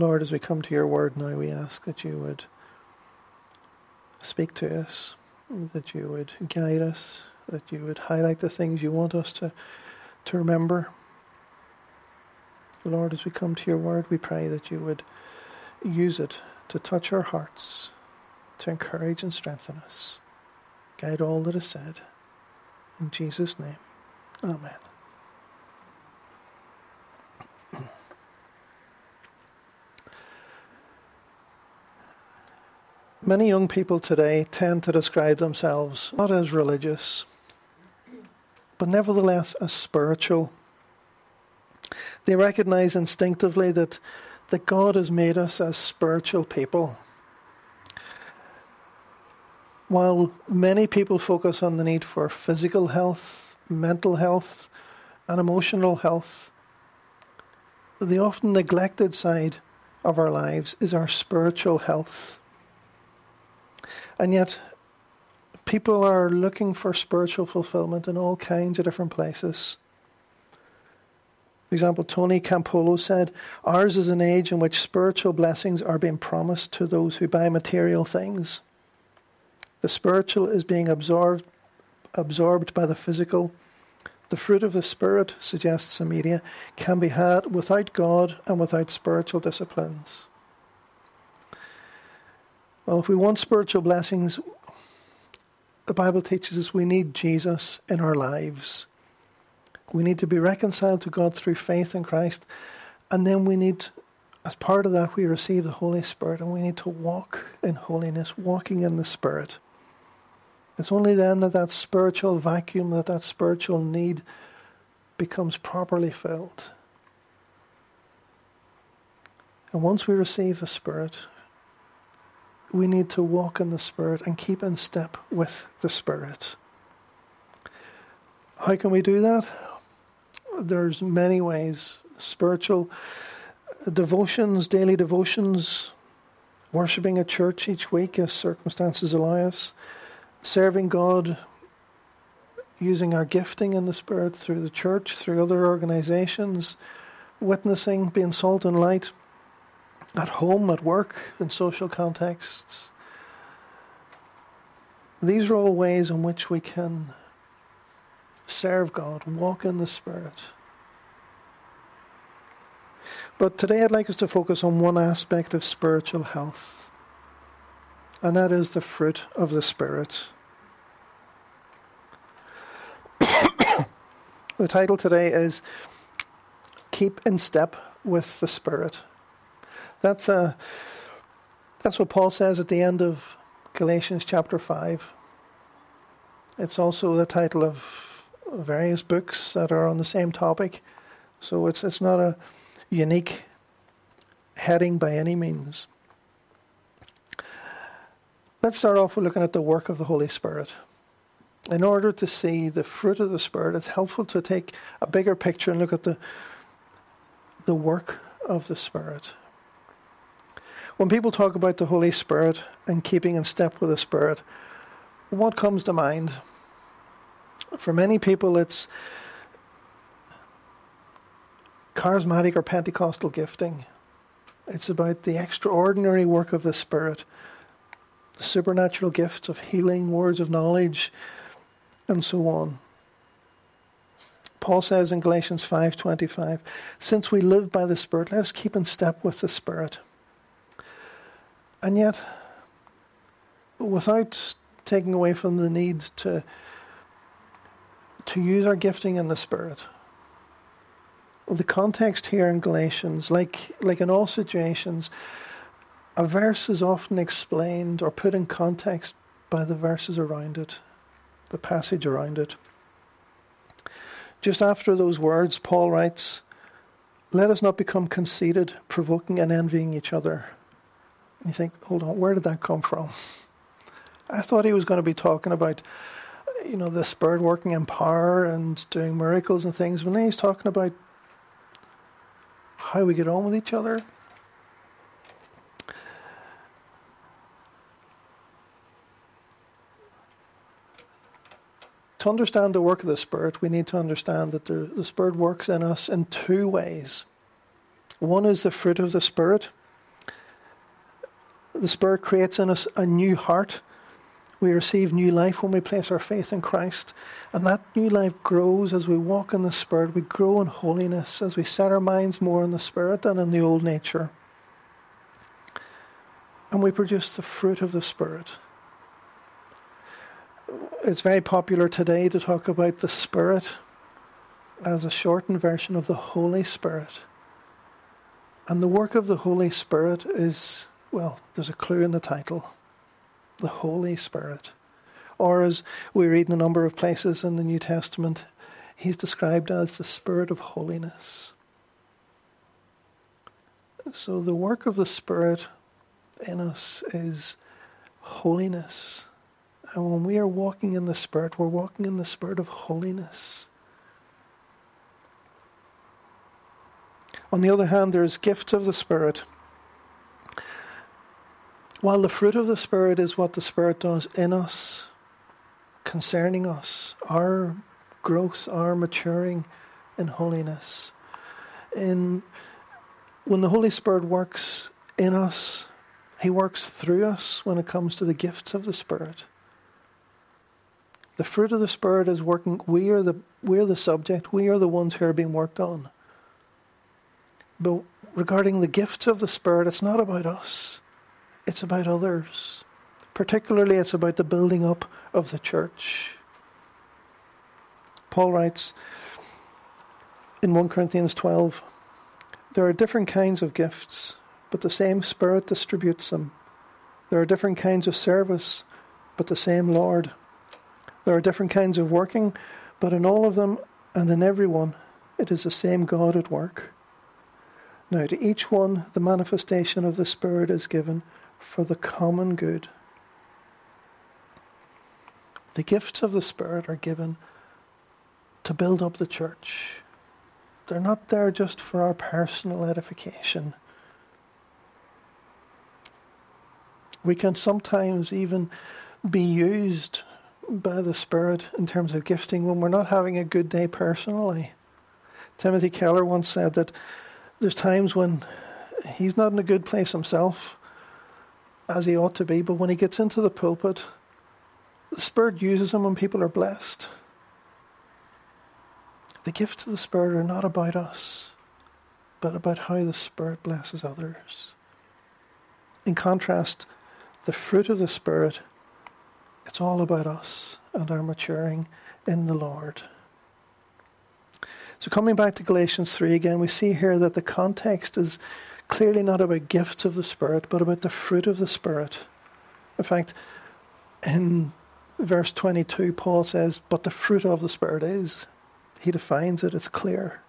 Lord, as we come to your word now, we ask that you would speak to us, that you would guide us, that you would highlight the things you want us to, to remember. Lord, as we come to your word, we pray that you would use it to touch our hearts, to encourage and strengthen us. Guide all that is said. In Jesus' name, Amen. Many young people today tend to describe themselves not as religious, but nevertheless as spiritual. They recognize instinctively that, that God has made us as spiritual people. While many people focus on the need for physical health, mental health, and emotional health, the often neglected side of our lives is our spiritual health. And yet, people are looking for spiritual fulfillment in all kinds of different places. For example, Tony Campolo said, Ours is an age in which spiritual blessings are being promised to those who buy material things. The spiritual is being absorbed, absorbed by the physical. The fruit of the Spirit, suggests the media, can be had without God and without spiritual disciplines. Well, if we want spiritual blessings, the Bible teaches us we need Jesus in our lives. We need to be reconciled to God through faith in Christ. And then we need, as part of that, we receive the Holy Spirit and we need to walk in holiness, walking in the Spirit. It's only then that that spiritual vacuum, that that spiritual need becomes properly filled. And once we receive the Spirit, we need to walk in the Spirit and keep in step with the Spirit. How can we do that? There's many ways. Spiritual devotions, daily devotions, worshipping at church each week as circumstances allow us, serving God, using our gifting in the Spirit through the church, through other organizations, witnessing, being salt and light, at home, at work, in social contexts. These are all ways in which we can serve God, walk in the Spirit. But today I'd like us to focus on one aspect of spiritual health, and that is the fruit of the Spirit. the title today is Keep in Step with the Spirit. That's, uh, that's what Paul says at the end of Galatians chapter 5. It's also the title of various books that are on the same topic. So it's, it's not a unique heading by any means. Let's start off with looking at the work of the Holy Spirit. In order to see the fruit of the Spirit, it's helpful to take a bigger picture and look at the, the work of the Spirit. When people talk about the Holy Spirit and keeping in step with the Spirit, what comes to mind? For many people, it's charismatic or Pentecostal gifting. It's about the extraordinary work of the Spirit, the supernatural gifts of healing, words of knowledge, and so on. Paul says in Galatians 5:25, "Since we live by the Spirit, let us keep in step with the Spirit." And yet, without taking away from the need to, to use our gifting in the Spirit, the context here in Galatians, like, like in all situations, a verse is often explained or put in context by the verses around it, the passage around it. Just after those words, Paul writes, Let us not become conceited, provoking and envying each other. You think, hold on, where did that come from? I thought he was going to be talking about, you know, the Spirit working in power and doing miracles and things. But When he's talking about how we get on with each other. To understand the work of the Spirit, we need to understand that the, the Spirit works in us in two ways. One is the fruit of the Spirit, The Spirit creates in us a new heart. We receive new life when we place our faith in Christ. And that new life grows as we walk in the Spirit. We grow in holiness as we set our minds more in the Spirit than in the old nature. And we produce the fruit of the Spirit. It's very popular today to talk about the Spirit as a shortened version of the Holy Spirit. And the work of the Holy Spirit is, well, there's a clue in the title the Holy Spirit. Or as we read in a number of places in the New Testament, he's described as the Spirit of holiness. So the work of the Spirit in us is holiness. And when we are walking in the Spirit, we're walking in the Spirit of holiness. On the other hand, there's gifts of the Spirit. While the fruit of the Spirit is what the Spirit does in us, concerning us, our growth, our maturing in holiness. In, when the Holy Spirit works in us, He works through us when it comes to the gifts of the Spirit. The fruit of the Spirit is working. We are the, we are the subject. We are the ones who are being worked on. But regarding the gifts of the Spirit, it's not about us, it's about others. Particularly, it's about the building up of the church. Paul writes in 1 Corinthians 12 there are different kinds of gifts, but the same Spirit distributes them. There are different kinds of service, but the same Lord. There are different kinds of working, but in all of them and in every one, it is the same God at work. Now, to each one, the manifestation of the Spirit is given for the common good. The gifts of the Spirit are given to build up the church. They're not there just for our personal edification. We can sometimes even be used by the Spirit in terms of gifting when we're not having a good day personally. Timothy Keller once said that there's times when he's not in a good place himself, as he ought to be, but when he gets into the pulpit, the Spirit uses him when people are blessed. The gifts of the Spirit are not about us, but about how the Spirit blesses others. In contrast, the fruit of the Spirit, it's all about us and our maturing in the Lord. So, coming back to Galatians 3 again, we see here that the context is clearly not about gifts of the Spirit, but about the fruit of the Spirit. In fact, in verse 22, Paul says, But the fruit of the Spirit is. He defines it, it's clear.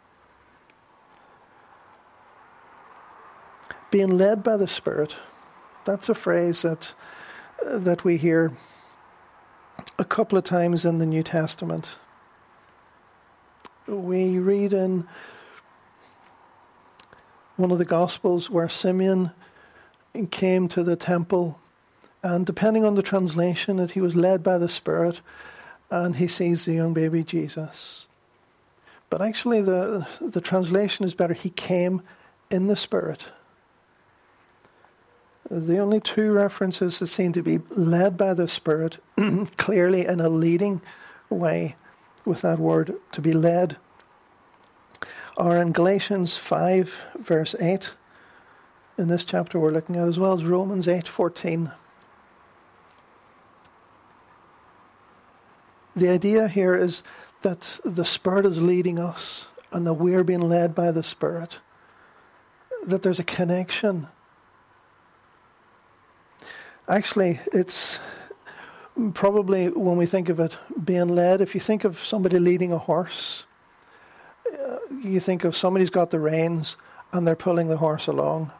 Being led by the Spirit, that's a phrase that, that we hear a couple of times in the New Testament we read in one of the Gospels where Simeon came to the temple, and depending on the translation, that he was led by the Spirit, and he sees the young baby Jesus. But actually, the, the translation is better. He came in the Spirit. The only two references that seem to be led by the Spirit, clearly in a leading way, with that word to be led are in Galatians 5, verse 8. In this chapter we're looking at, as well as Romans 8, 14. The idea here is that the Spirit is leading us and that we're being led by the Spirit. That there's a connection. Actually, it's probably when we think of it being led, if you think of somebody leading a horse, you think of somebody's got the reins and they're pulling the horse along.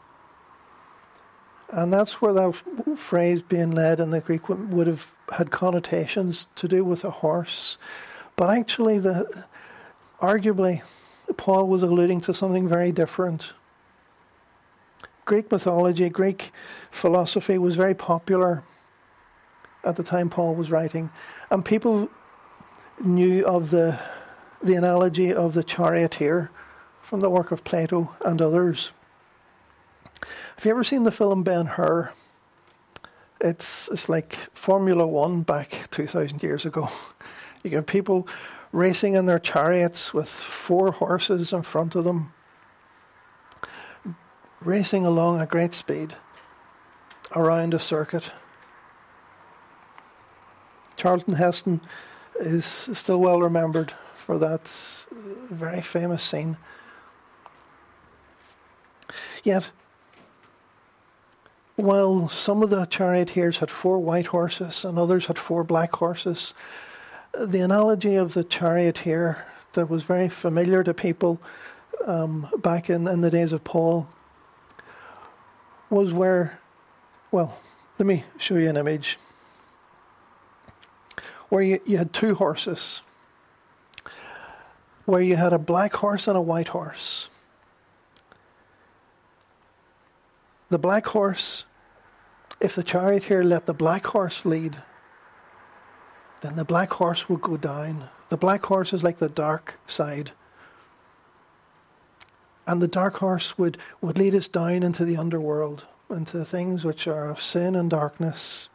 And that's where that phrase being led in the Greek would have had connotations to do with a horse. But actually, the, arguably, Paul was alluding to something very different. Greek mythology, Greek philosophy was very popular at the time Paul was writing, and people knew of the the analogy of the charioteer from the work of Plato and others. Have you ever seen the film Ben Hur? It's it's like Formula One back two thousand years ago. You get people racing in their chariots with four horses in front of them, racing along at great speed around a circuit. Charlton Heston is still well remembered for that very famous scene. Yet, while some of the charioteers had four white horses and others had four black horses, the analogy of the charioteer that was very familiar to people um, back in, in the days of Paul was where, well, let me show you an image where you, you had two horses, where you had a black horse and a white horse. The black horse, if the charioteer let the black horse lead, then the black horse would go down. The black horse is like the dark side. And the dark horse would, would lead us down into the underworld, into things which are of sin and darkness.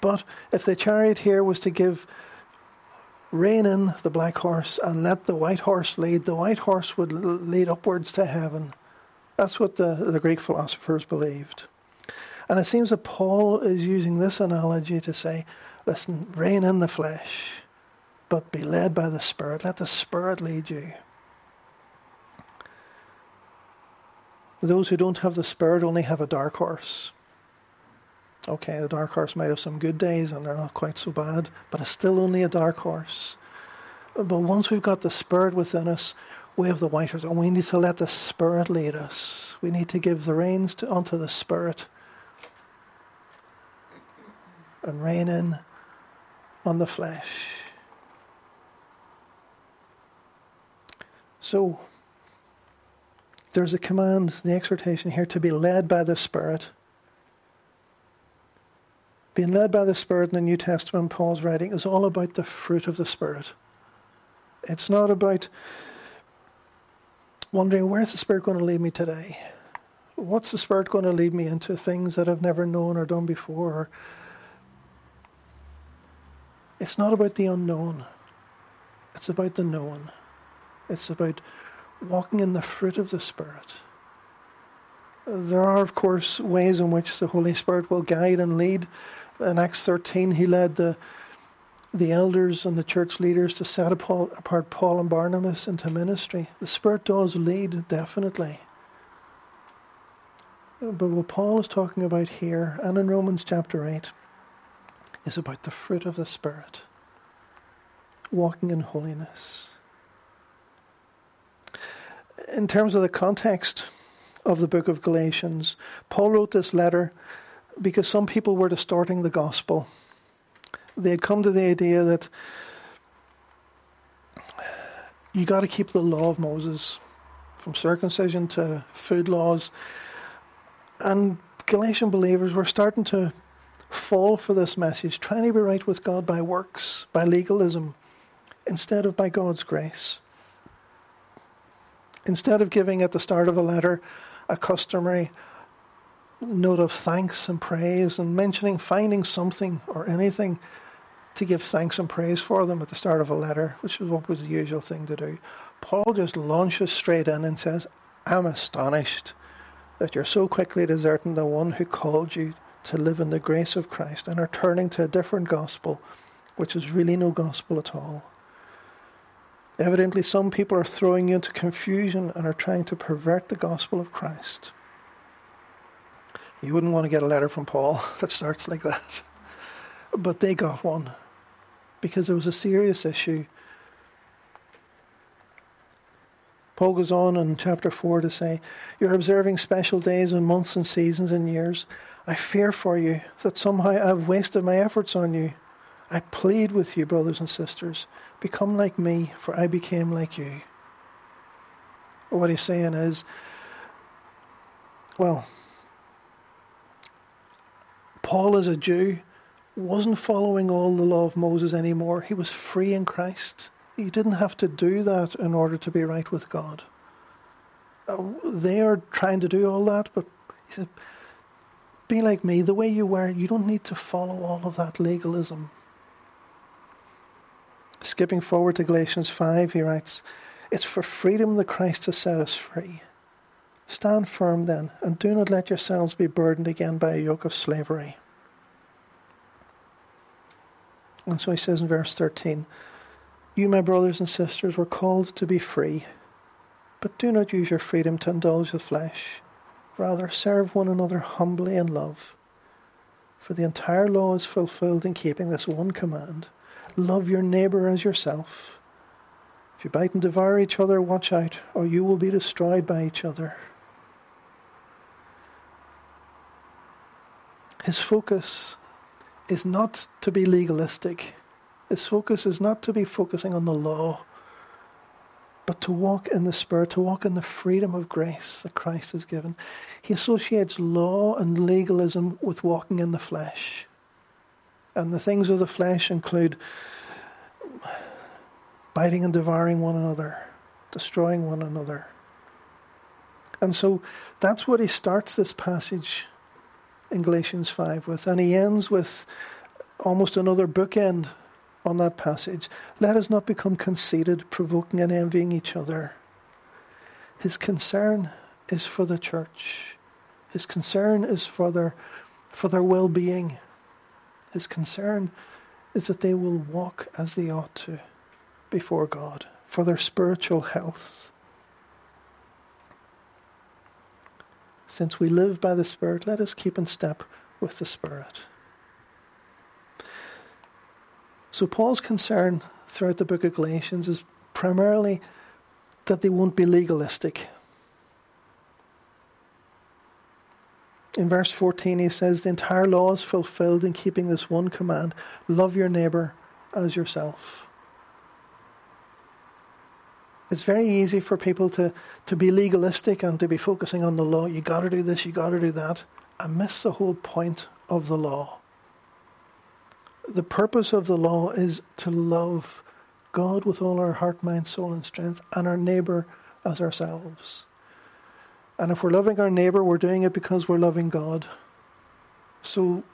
But if the charioteer was to give rein in the black horse and let the white horse lead, the white horse would lead upwards to heaven. That's what the, the Greek philosophers believed. And it seems that Paul is using this analogy to say, listen, rein in the flesh, but be led by the Spirit. Let the Spirit lead you. Those who don't have the Spirit only have a dark horse. Okay, the dark horse might have some good days and they're not quite so bad, but it's still only a dark horse. But once we've got the Spirit within us, we have the white horse, and we need to let the Spirit lead us. We need to give the reins to, unto the Spirit and rein in on the flesh. So, there's a command, the exhortation here, to be led by the Spirit. Being led by the Spirit in the New Testament, Paul's writing, is all about the fruit of the Spirit. It's not about wondering where's the Spirit going to lead me today? What's the Spirit going to lead me into things that I've never known or done before? It's not about the unknown, it's about the known. It's about walking in the fruit of the Spirit. There are, of course, ways in which the Holy Spirit will guide and lead. In Acts 13, he led the the elders and the church leaders to set apart Paul and Barnabas into ministry. The Spirit does lead, definitely. But what Paul is talking about here and in Romans chapter 8 is about the fruit of the Spirit, walking in holiness. In terms of the context of the book of Galatians, Paul wrote this letter because some people were distorting the gospel they had come to the idea that you got to keep the law of Moses, from circumcision to food laws. And Galatian believers were starting to fall for this message, trying to be right with God by works, by legalism, instead of by God's grace. Instead of giving at the start of a letter a customary note of thanks and praise and mentioning finding something or anything to give thanks and praise for them at the start of a letter, which is what was the usual thing to do. Paul just launches straight in and says, I'm astonished that you're so quickly deserting the one who called you to live in the grace of Christ and are turning to a different gospel, which is really no gospel at all. Evidently, some people are throwing you into confusion and are trying to pervert the gospel of Christ. You wouldn't want to get a letter from Paul that starts like that. But they got one because it was a serious issue. Paul goes on in chapter 4 to say, You're observing special days and months and seasons and years. I fear for you that somehow I've wasted my efforts on you. I plead with you, brothers and sisters, become like me, for I became like you. What he's saying is, well, Paul is a Jew wasn't following all the law of Moses anymore. He was free in Christ. He didn't have to do that in order to be right with God. Uh, they are trying to do all that, but he said, Be like me, the way you were. You don't need to follow all of that legalism. Skipping forward to Galatians 5, he writes, It's for freedom that Christ has set us free. Stand firm then, and do not let yourselves be burdened again by a yoke of slavery. And so he says in verse 13, You, my brothers and sisters, were called to be free, but do not use your freedom to indulge the flesh. Rather, serve one another humbly in love. For the entire law is fulfilled in keeping this one command love your neighbour as yourself. If you bite and devour each other, watch out, or you will be destroyed by each other. His focus is not to be legalistic. His focus is not to be focusing on the law, but to walk in the Spirit, to walk in the freedom of grace that Christ has given. He associates law and legalism with walking in the flesh. And the things of the flesh include biting and devouring one another, destroying one another. And so that's what he starts this passage in Galatians 5 with. And he ends with almost another bookend on that passage. Let us not become conceited, provoking and envying each other. His concern is for the church. His concern is for their, for their well being. His concern is that they will walk as they ought to before God, for their spiritual health. Since we live by the Spirit, let us keep in step with the Spirit. So, Paul's concern throughout the book of Galatians is primarily that they won't be legalistic. In verse 14, he says, The entire law is fulfilled in keeping this one command love your neighbour as yourself. It's very easy for people to, to be legalistic and to be focusing on the law. You got to do this, you got to do that, and miss the whole point of the law. The purpose of the law is to love God with all our heart, mind, soul, and strength, and our neighbour as ourselves. And if we're loving our neighbour, we're doing it because we're loving God. So,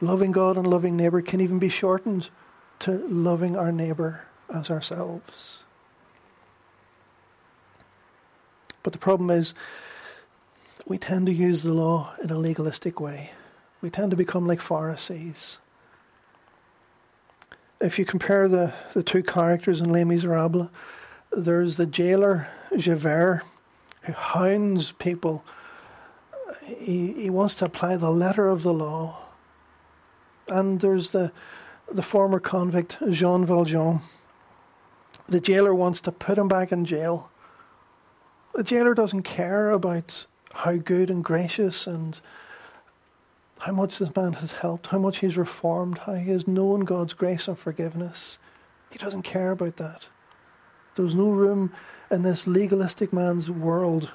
loving God and loving neighbour can even be shortened to loving our neighbour as ourselves. But the problem is, we tend to use the law in a legalistic way. We tend to become like Pharisees. If you compare the, the two characters in Les Miserables, there's the jailer, Javert, who hounds people. He, he wants to apply the letter of the law. And there's the, the former convict, Jean Valjean. The jailer wants to put him back in jail the jailer doesn't care about how good and gracious and how much this man has helped, how much he's reformed, how he has known God's grace and forgiveness. He doesn't care about that. There's no room in this legalistic man's world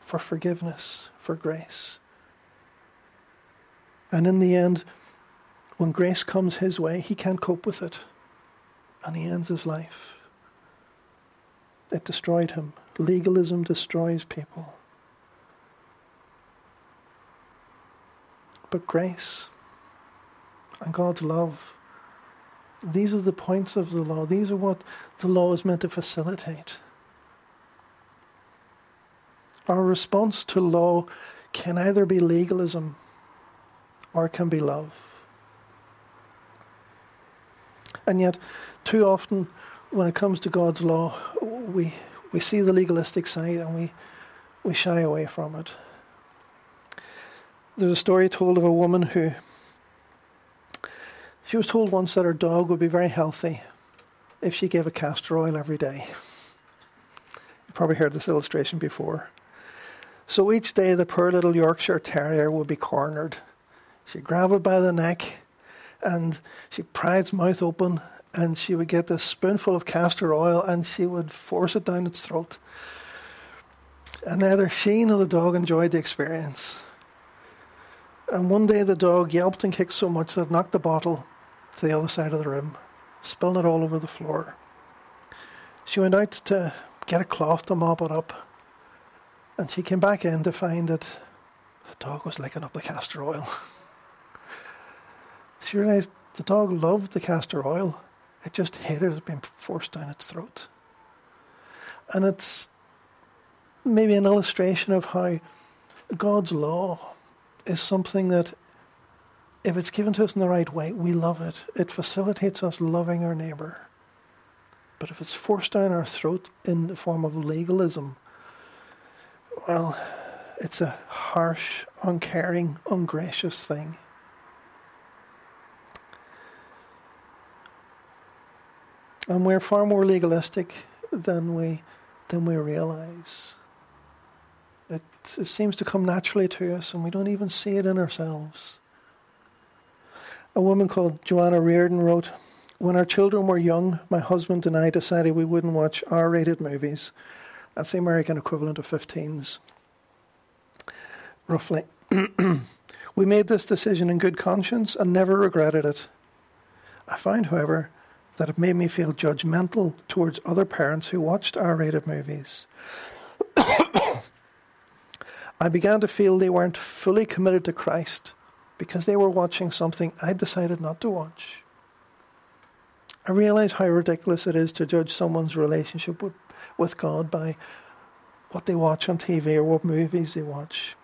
for forgiveness, for grace. And in the end, when grace comes his way, he can't cope with it. And he ends his life. It destroyed him. Legalism destroys people. But grace and God's love, these are the points of the law. These are what the law is meant to facilitate. Our response to law can either be legalism or can be love. And yet, too often, when it comes to God's law, we we see the legalistic side and we, we shy away from it. There's a story told of a woman who she was told once that her dog would be very healthy if she gave a castor oil every day. You've probably heard this illustration before. So each day the poor little Yorkshire Terrier would be cornered. She'd grab it by the neck and she'd pry its mouth open and she would get this spoonful of castor oil and she would force it down its throat. And neither she nor the dog enjoyed the experience. And one day the dog yelped and kicked so much that it knocked the bottle to the other side of the room, spilling it all over the floor. She went out to get a cloth to mop it up, and she came back in to find that the dog was licking up the castor oil. she realised the dog loved the castor oil. It just hated it being forced down its throat. And it's maybe an illustration of how God's law is something that, if it's given to us in the right way, we love it. It facilitates us loving our neighbour. But if it's forced down our throat in the form of legalism, well, it's a harsh, uncaring, ungracious thing. And we're far more legalistic than we than we realize. It, it seems to come naturally to us, and we don't even see it in ourselves. A woman called Joanna Reardon wrote, When our children were young, my husband and I decided we wouldn't watch R rated movies. That's the American equivalent of 15s, roughly. we made this decision in good conscience and never regretted it. I find, however, that it made me feel judgmental towards other parents who watched R rated movies. I began to feel they weren't fully committed to Christ because they were watching something I decided not to watch. I realize how ridiculous it is to judge someone's relationship with, with God by what they watch on TV or what movies they watch.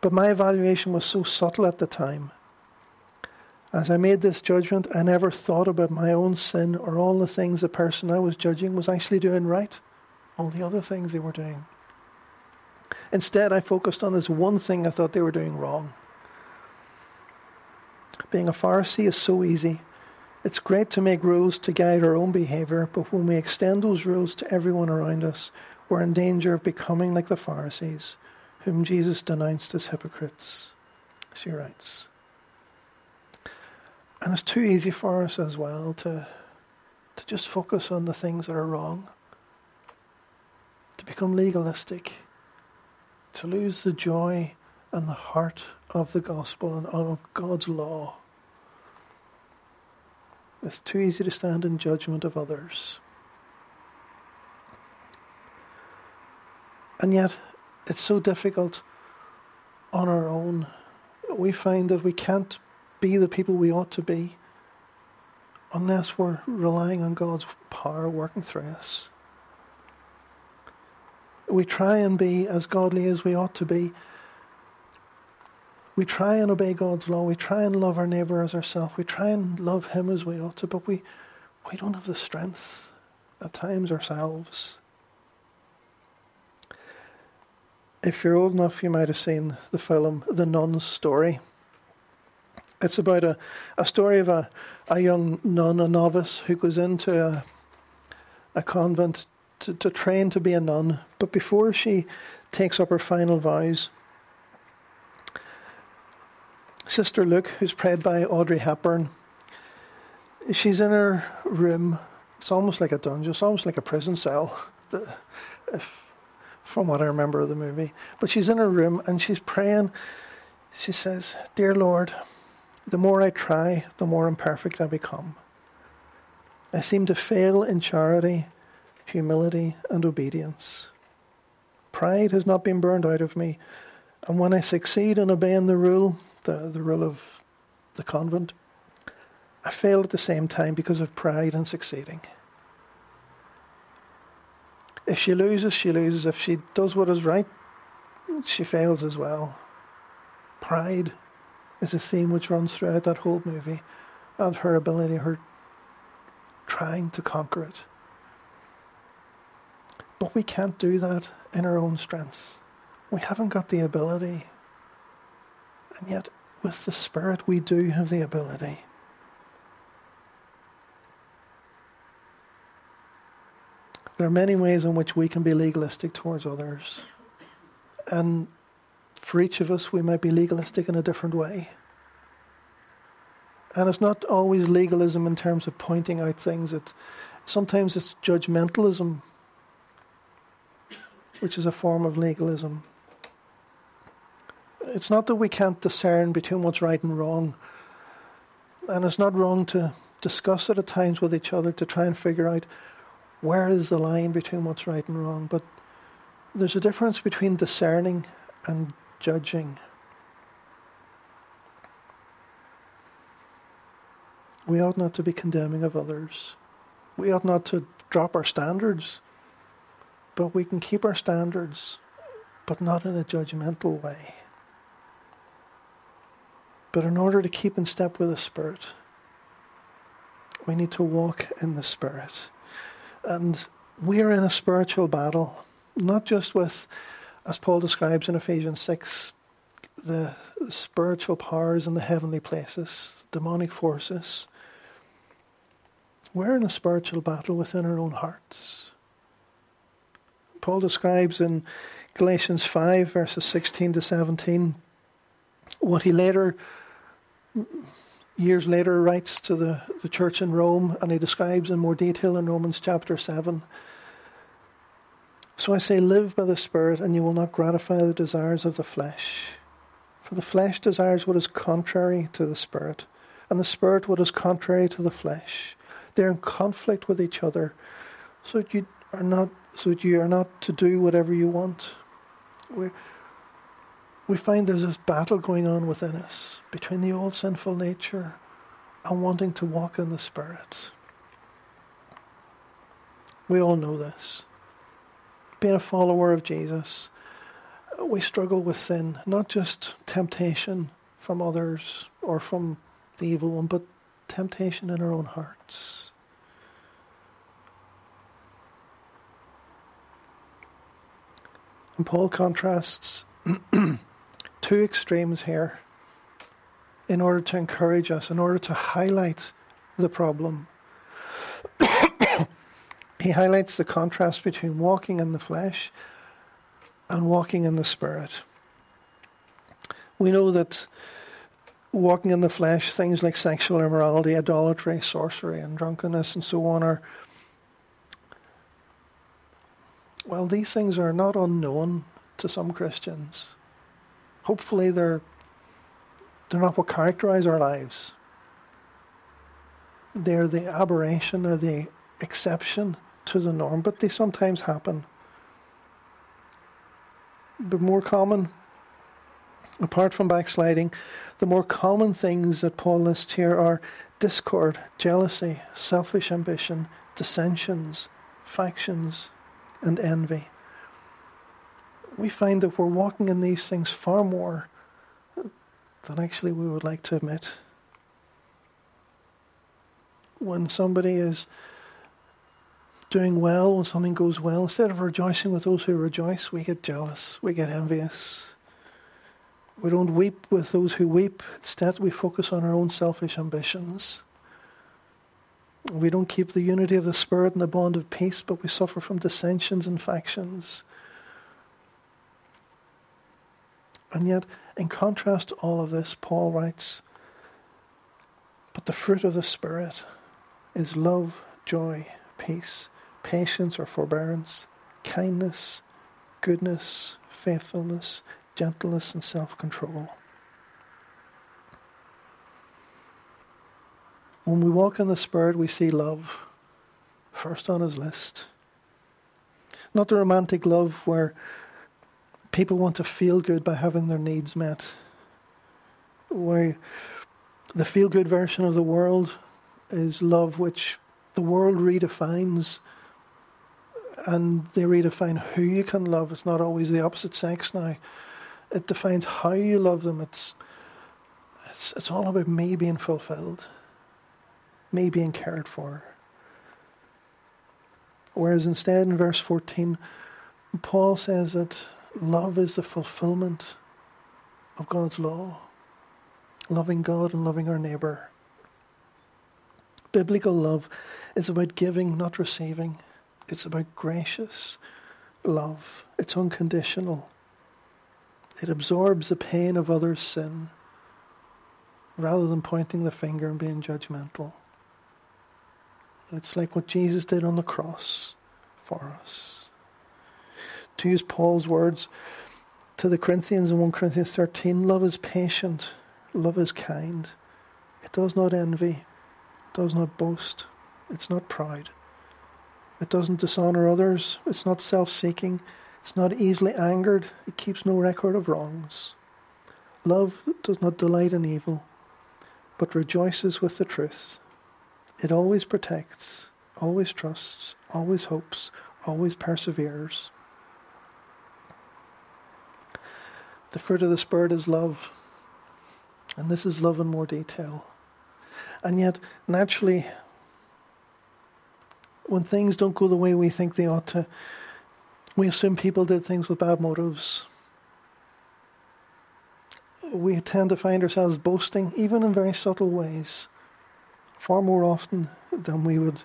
But my evaluation was so subtle at the time. As I made this judgment, I never thought about my own sin or all the things the person I was judging was actually doing right, all the other things they were doing. Instead, I focused on this one thing I thought they were doing wrong. Being a Pharisee is so easy. It's great to make rules to guide our own behavior, but when we extend those rules to everyone around us, we're in danger of becoming like the Pharisees, whom Jesus denounced as hypocrites. She writes. And it's too easy for us as well to, to just focus on the things that are wrong, to become legalistic to lose the joy and the heart of the gospel and of God's law. It's too easy to stand in judgment of others. And yet, it's so difficult on our own. We find that we can't be the people we ought to be unless we're relying on God's power working through us we try and be as godly as we ought to be. We try and obey God's law. We try and love our neighbour as ourselves. We try and love Him as we ought to, but we, we don't have the strength at times ourselves. If you're old enough, you might have seen the film The Nun's Story. It's about a, a story of a, a young nun, a novice, who goes into a, a convent to, to train to be a nun, but before she takes up her final vows, Sister Luke, who's played by Audrey Hepburn, she's in her room. It's almost like a dungeon. It's almost like a prison cell, if, from what I remember of the movie. But she's in her room and she's praying. She says, Dear Lord, the more I try, the more imperfect I become. I seem to fail in charity humility, and obedience. Pride has not been burned out of me, and when I succeed in obeying the rule, the, the rule of the convent, I fail at the same time because of pride and succeeding. If she loses, she loses. If she does what is right, she fails as well. Pride is a theme which runs throughout that whole movie and her ability, her trying to conquer it. But we can't do that in our own strength. We haven't got the ability. And yet, with the Spirit, we do have the ability. There are many ways in which we can be legalistic towards others. And for each of us, we might be legalistic in a different way. And it's not always legalism in terms of pointing out things. It, sometimes it's judgmentalism which is a form of legalism. It's not that we can't discern between what's right and wrong, and it's not wrong to discuss it at times with each other to try and figure out where is the line between what's right and wrong. But there's a difference between discerning and judging. We ought not to be condemning of others. We ought not to drop our standards. But we can keep our standards, but not in a judgmental way. But in order to keep in step with the Spirit, we need to walk in the Spirit. And we are in a spiritual battle, not just with as Paul describes in Ephesians 6, the spiritual powers in the heavenly places, demonic forces. We're in a spiritual battle within our own hearts. Paul describes in Galatians 5, verses 16 to 17, what he later, years later, writes to the, the church in Rome, and he describes in more detail in Romans chapter 7. So I say, live by the Spirit, and you will not gratify the desires of the flesh. For the flesh desires what is contrary to the Spirit, and the Spirit what is contrary to the flesh. They're in conflict with each other, so that you are not so that you are not to do whatever you want. We, we find there's this battle going on within us between the old sinful nature and wanting to walk in the Spirit. We all know this. Being a follower of Jesus, we struggle with sin, not just temptation from others or from the evil one, but temptation in our own hearts. And Paul contrasts two extremes here in order to encourage us, in order to highlight the problem. He highlights the contrast between walking in the flesh and walking in the spirit. We know that walking in the flesh, things like sexual immorality, idolatry, sorcery, and drunkenness, and so on, are well, these things are not unknown to some Christians. Hopefully, they're, they're not what characterize our lives. They're the aberration or the exception to the norm, but they sometimes happen. But more common, apart from backsliding, the more common things that Paul lists here are discord, jealousy, selfish ambition, dissensions, factions, and envy. We find that we're walking in these things far more than actually we would like to admit. When somebody is doing well, when something goes well, instead of rejoicing with those who rejoice, we get jealous, we get envious. We don't weep with those who weep. Instead, we focus on our own selfish ambitions. We don't keep the unity of the Spirit and the bond of peace, but we suffer from dissensions and factions. And yet, in contrast to all of this, Paul writes, But the fruit of the Spirit is love, joy, peace, patience or forbearance, kindness, goodness, faithfulness, gentleness, and self control. When we walk in the Spirit, we see love first on his list. Not the romantic love where people want to feel good by having their needs met, where the feel good version of the world is love which the world redefines and they redefine who you can love. It's not always the opposite sex now. It defines how you love them. It's it's, it's all about me being fulfilled me being cared for. Whereas instead, in verse 14, Paul says that love is the fulfillment of God's law, loving God and loving our neighbour. Biblical love is about giving, not receiving. It's about gracious love. It's unconditional. It absorbs the pain of others' sin rather than pointing the finger and being judgmental. It's like what Jesus did on the cross for us. To use Paul's words to the Corinthians in 1 Corinthians 13, love is patient, love is kind. It does not envy, it does not boast, it's not proud. It doesn't dishonor others, it's not self seeking, it's not easily angered, it keeps no record of wrongs. Love does not delight in evil, but rejoices with the truth It always protects, always trusts, always hopes, always perseveres. The fruit of the Spirit is love. And this is love in more detail. And yet, naturally, when things don't go the way we think they ought to, we assume people did things with bad motives. We tend to find ourselves boasting, even in very subtle ways, far more often than we would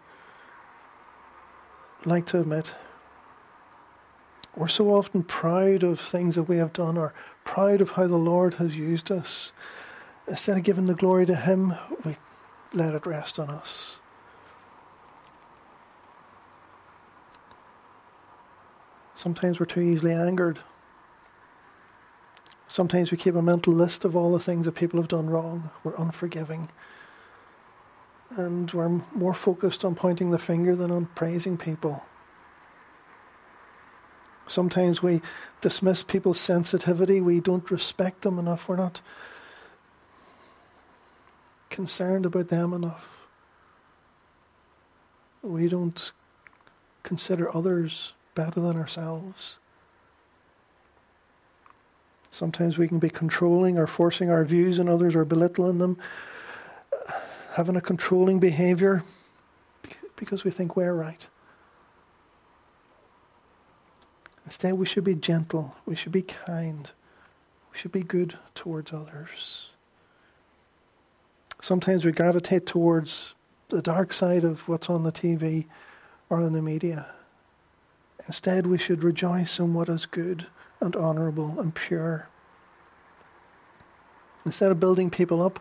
like to admit. We're so often proud of things that we have done or proud of how the Lord has used us. Instead of giving the glory to Him, we let it rest on us. Sometimes we're too easily angered. Sometimes we keep a mental list of all the things that people have done wrong. We're unforgiving. And we're more focused on pointing the finger than on praising people. Sometimes we dismiss people's sensitivity. We don't respect them enough. We're not concerned about them enough. We don't consider others better than ourselves. Sometimes we can be controlling or forcing our views on others or belittling them, having a controlling behavior because we think we're right. Instead, we should be gentle, we should be kind, we should be good towards others. Sometimes we gravitate towards the dark side of what's on the TV or in the media. Instead, we should rejoice in what is good and honourable and pure. Instead of building people up,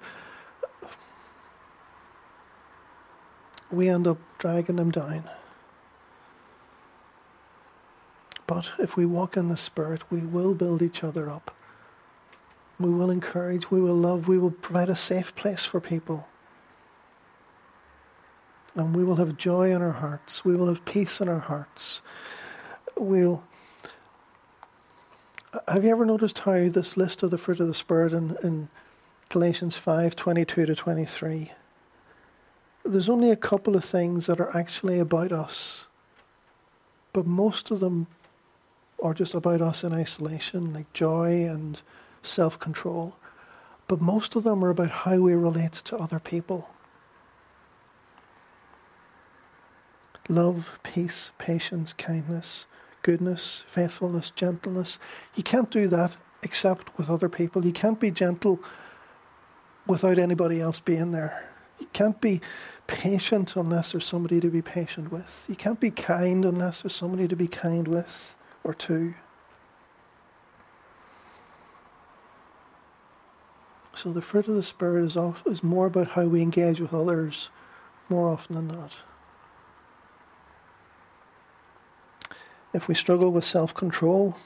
we end up dragging them down. But if we walk in the Spirit, we will build each other up. We will encourage, we will love, we will provide a safe place for people. And we will have joy in our hearts, we will have peace in our hearts we'll. Have you ever noticed how this list of the fruit of the Spirit in, in Galatians 5 22 to 23? There's only a couple of things that are actually about us, but most of them are just about us in isolation, like joy and self control. But most of them are about how we relate to other people. Love, peace, patience, kindness, goodness, faithfulness, gentleness. You can't do that except with other people. You can't be gentle without anybody else being there. You can't be patient unless there's somebody to be patient with. You can't be kind unless there's somebody to be kind with or to. So the fruit of the Spirit is, off, is more about how we engage with others more often than not. If we struggle with self control,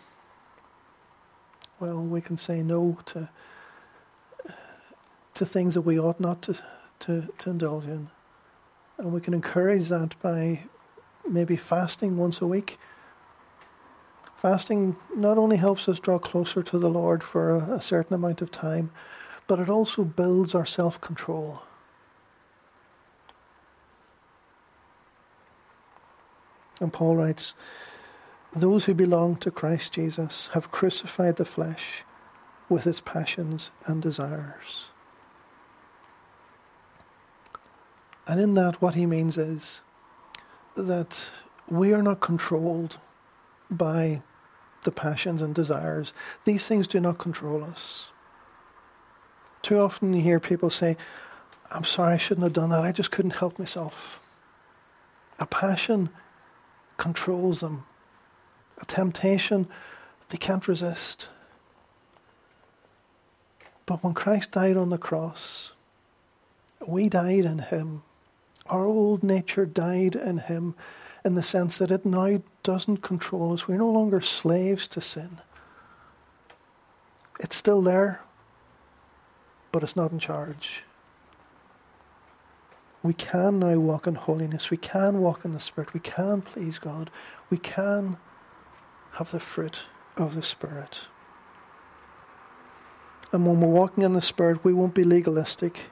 well, we can say no to, to things that we ought not to, to, to indulge in. And we can encourage that by maybe fasting once a week. Fasting not only helps us draw closer to the Lord for a, a certain amount of time, but it also builds our self control. And Paul writes, those who belong to Christ Jesus have crucified the flesh with its passions and desires. And in that, what he means is that we are not controlled by the passions and desires. These things do not control us. Too often you hear people say, I'm sorry, I shouldn't have done that. I just couldn't help myself. A passion controls them a temptation they can't resist. But when Christ died on the cross, we died in him. Our old nature died in him in the sense that it now doesn't control us. We're no longer slaves to sin. It's still there, but it's not in charge. We can now walk in holiness. We can walk in the Spirit. We can please God. We can have the fruit of the Spirit. And when we're walking in the Spirit, we won't be legalistic.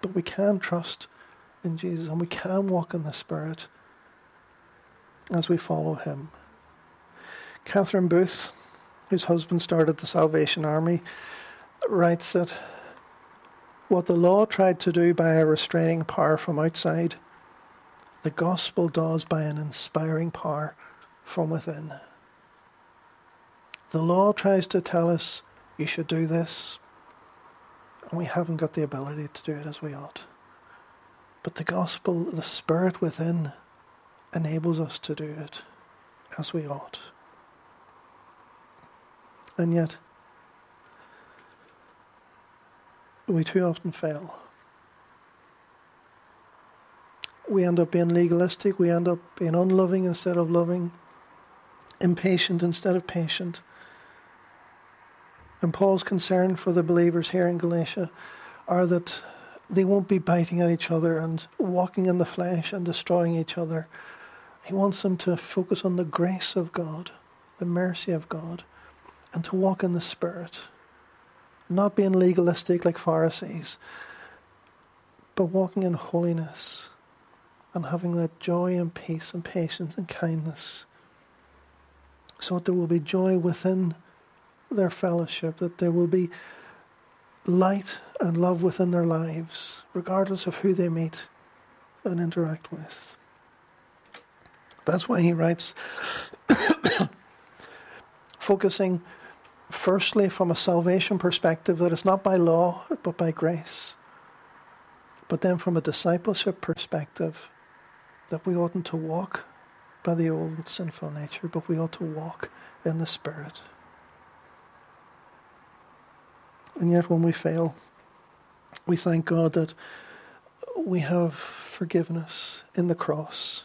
But we can trust in Jesus and we can walk in the Spirit as we follow Him. Catherine Booth, whose husband started the Salvation Army, writes that what the law tried to do by a restraining power from outside, the gospel does by an inspiring power from within. The law tries to tell us you should do this, and we haven't got the ability to do it as we ought. But the gospel, the spirit within, enables us to do it as we ought. And yet, we too often fail. We end up being legalistic, we end up being unloving instead of loving, impatient instead of patient. And Paul's concern for the believers here in Galatia are that they won't be biting at each other and walking in the flesh and destroying each other. He wants them to focus on the grace of God, the mercy of God, and to walk in the Spirit. Not being legalistic like Pharisees, but walking in holiness and having that joy and peace and patience and kindness. So that there will be joy within their fellowship, that there will be light and love within their lives, regardless of who they meet and interact with. That's why he writes, focusing firstly from a salvation perspective that it's not by law but by grace. But then from a discipleship perspective, that we oughtn't to walk by the old sinful nature, but we ought to walk in the Spirit. And yet, when we fail, we thank God that we have forgiveness in the cross.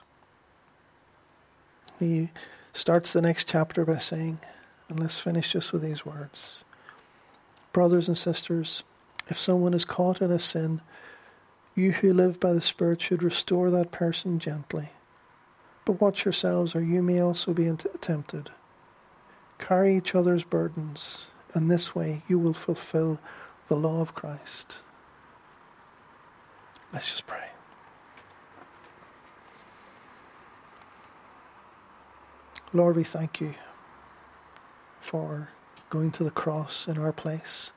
He starts the next chapter by saying, and let's finish just with these words Brothers and sisters, if someone is caught in a sin, you who live by the Spirit should restore that person gently. But watch yourselves, or you may also be tempted. Carry each other's burdens and this way you will fulfill the law of Christ. Let's just pray. Lord, we thank you for going to the cross in our place,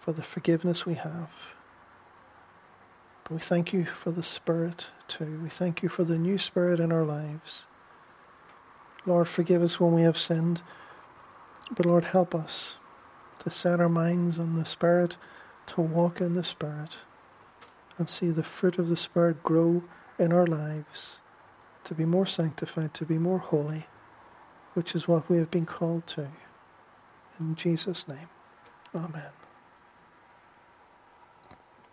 for the forgiveness we have. But we thank you for the Spirit We thank you for the new Spirit in our lives. Lord, forgive us when we have sinned, but Lord, help us to set our minds on the Spirit, to walk in the Spirit, and see the fruit of the Spirit grow in our lives, to be more sanctified, to be more holy, which is what we have been called to. In Jesus' name, Amen.